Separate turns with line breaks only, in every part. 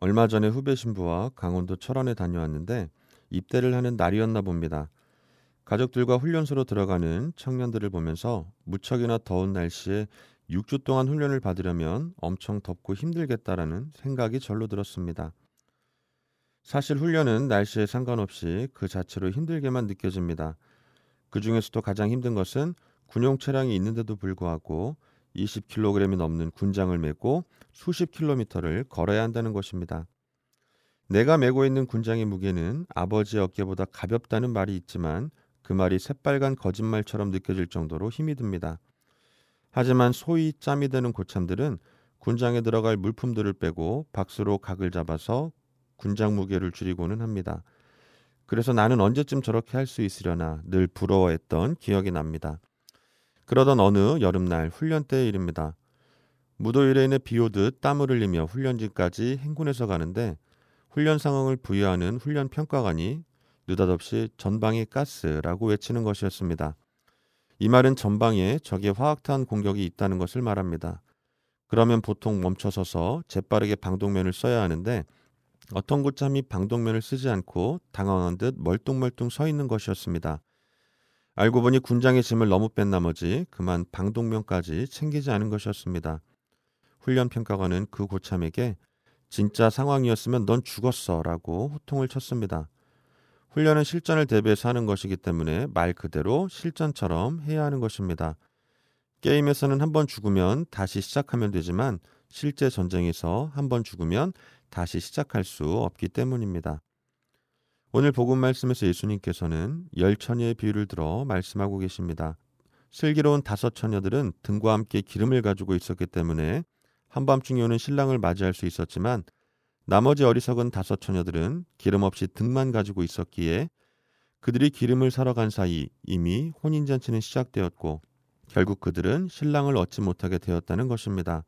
얼마 전에 후배 신부와 강원도 철원에 다녀왔는데 입대를 하는 날이었나 봅니다. 가족들과 훈련소로 들어가는 청년들을 보면서 무척이나 더운 날씨에 6주 동안 훈련을 받으려면 엄청 덥고 힘들겠다라는 생각이 절로 들었습니다. 사실 훈련은 날씨에 상관없이 그 자체로 힘들게만 느껴집니다. 그 중에서도 가장 힘든 것은 군용 차량이 있는데도 불구하고 20kg이 넘는 군장을 메고 수십 킬로미터를 걸어야 한다는 것입니다. 내가 메고 있는 군장의 무게는 아버지의 어깨보다 가볍다는 말이 있지만 그 말이 새빨간 거짓말처럼 느껴질 정도로 힘이 듭니다. 하지만 소위 짬이 되는 고참들은 군장에 들어갈 물품들을 빼고 박스로 각을 잡아서 군장 무게를 줄이고는 합니다. 그래서 나는 언제쯤 저렇게 할 수 있으려나 늘 부러워했던 기억이 납니다. 그러던 어느 여름날 훈련 때의 일입니다. 무더위로 인해 비 오듯 땀을 흘리며 훈련지까지 행군해서 가는데 훈련 상황을 부여하는 훈련 평가관이 느닷없이 전방에 가스라고 외치는 것이었습니다. 이 말은 전방에 적의 화학탄 공격이 있다는 것을 말합니다. 그러면 보통 멈춰서서 재빠르게 방독면을 써야 하는데 어떤 고참이 방독면을 쓰지 않고 당황한 듯 멀뚱멀뚱 서 있는 것이었습니다. 알고 보니 군장의 짐을 너무 뺀 나머지 그만 방독면까지 챙기지 않은 것이었습니다. 훈련 평가관은 그 고참에게 진짜 상황이었으면 넌 죽었어 라고 호통을 쳤습니다. 훈련은 실전을 대비해서 하는 것이기 때문에 말 그대로 실전처럼 해야 하는 것입니다. 게임에서는 한 번 죽으면 다시 시작하면 되지만 실제 전쟁에서 한 번 죽으면 다시 시작할 수 없기 때문입니다. 오늘 복음 말씀에서 예수님께서는 열 처녀의 비유를 들어 말씀하고 계십니다. 슬기로운 다섯 처녀들은 등과 함께 기름을 가지고 있었기 때문에 한밤중에 오는 신랑을 맞이할 수 있었지만 나머지 어리석은 다섯 처녀들은 기름 없이 등만 가지고 있었기에 그들이 기름을 사러 간 사이 이미 혼인잔치는 시작되었고 결국 그들은 신랑을 얻지 못하게 되었다는 것입니다.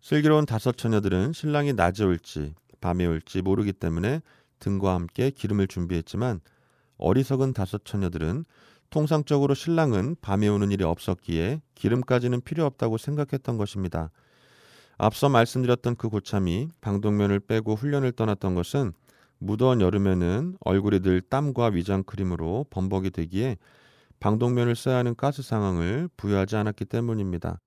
슬기로운 다섯 처녀들은 신랑이 낮에 올지 밤에 올지 모르기 때문에 등과 함께 기름을 준비했지만 어리석은 다섯 처녀들은 통상적으로 신랑은 밤에 오는 일이 없었기에 기름까지는 필요 없다고 생각했던 것입니다. 앞서 말씀드렸던 그 고참이 방독면을 빼고 훈련을 떠났던 것은 무더운 여름에는 얼굴이 늘 땀과 위장 크림으로 범벅이 되기에 방독면을 써야 하는 가스 상황을 부여하지 않았기 때문입니다.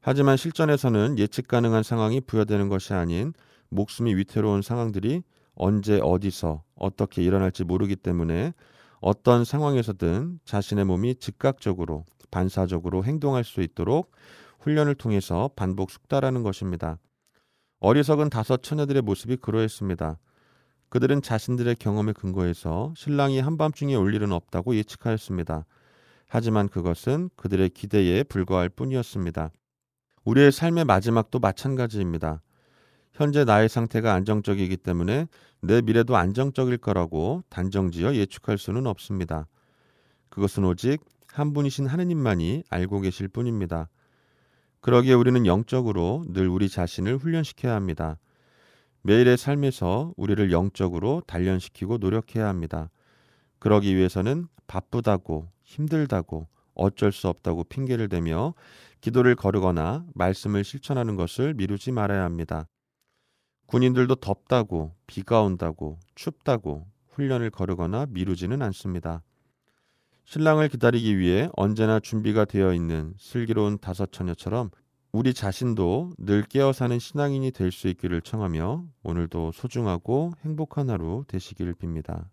하지만 실전에서는 예측 가능한 상황이 부여되는 것이 아닌 목숨이 위태로운 상황들이 언제 어디서 어떻게 일어날지 모르기 때문에 어떤 상황에서든 자신의 몸이 즉각적으로 반사적으로 행동할 수 있도록 훈련을 통해서 반복 숙달하는 것입니다. 어리석은 다섯 처녀들의 모습이 그러했습니다. 그들은 자신들의 경험에 근거해서 신랑이 한밤중에 올 일은 없다고 예측하였습니다. 하지만 그것은 그들의 기대에 불과할 뿐이었습니다. 우리의 삶의 마지막도 마찬가지입니다. 현재 나의 상태가 안정적이기 때문에 내 미래도 안정적일 거라고 단정지어 예측할 수는 없습니다. 그것은 오직 한 분이신 하느님만이 알고 계실 뿐입니다. 그러기에 우리는 영적으로 늘 우리 자신을 훈련시켜야 합니다. 매일의 삶에서 우리를 영적으로 단련시키고 노력해야 합니다. 그러기 위해서는 바쁘다고 힘들다고 어쩔 수 없다고 핑계를 대며 기도를 거르거나 말씀을 실천하는 것을 미루지 말아야 합니다. 군인들도 덥다고 비가 온다고 춥다고 훈련을 거르거나 미루지는 않습니다. 신랑을 기다리기 위해 언제나 준비가 되어 있는 슬기로운 다섯 처녀처럼 우리 자신도 늘 깨어 사는 신앙인이 될 수 있기를 청하며 오늘도 소중하고 행복한 하루 되시기를 빕니다.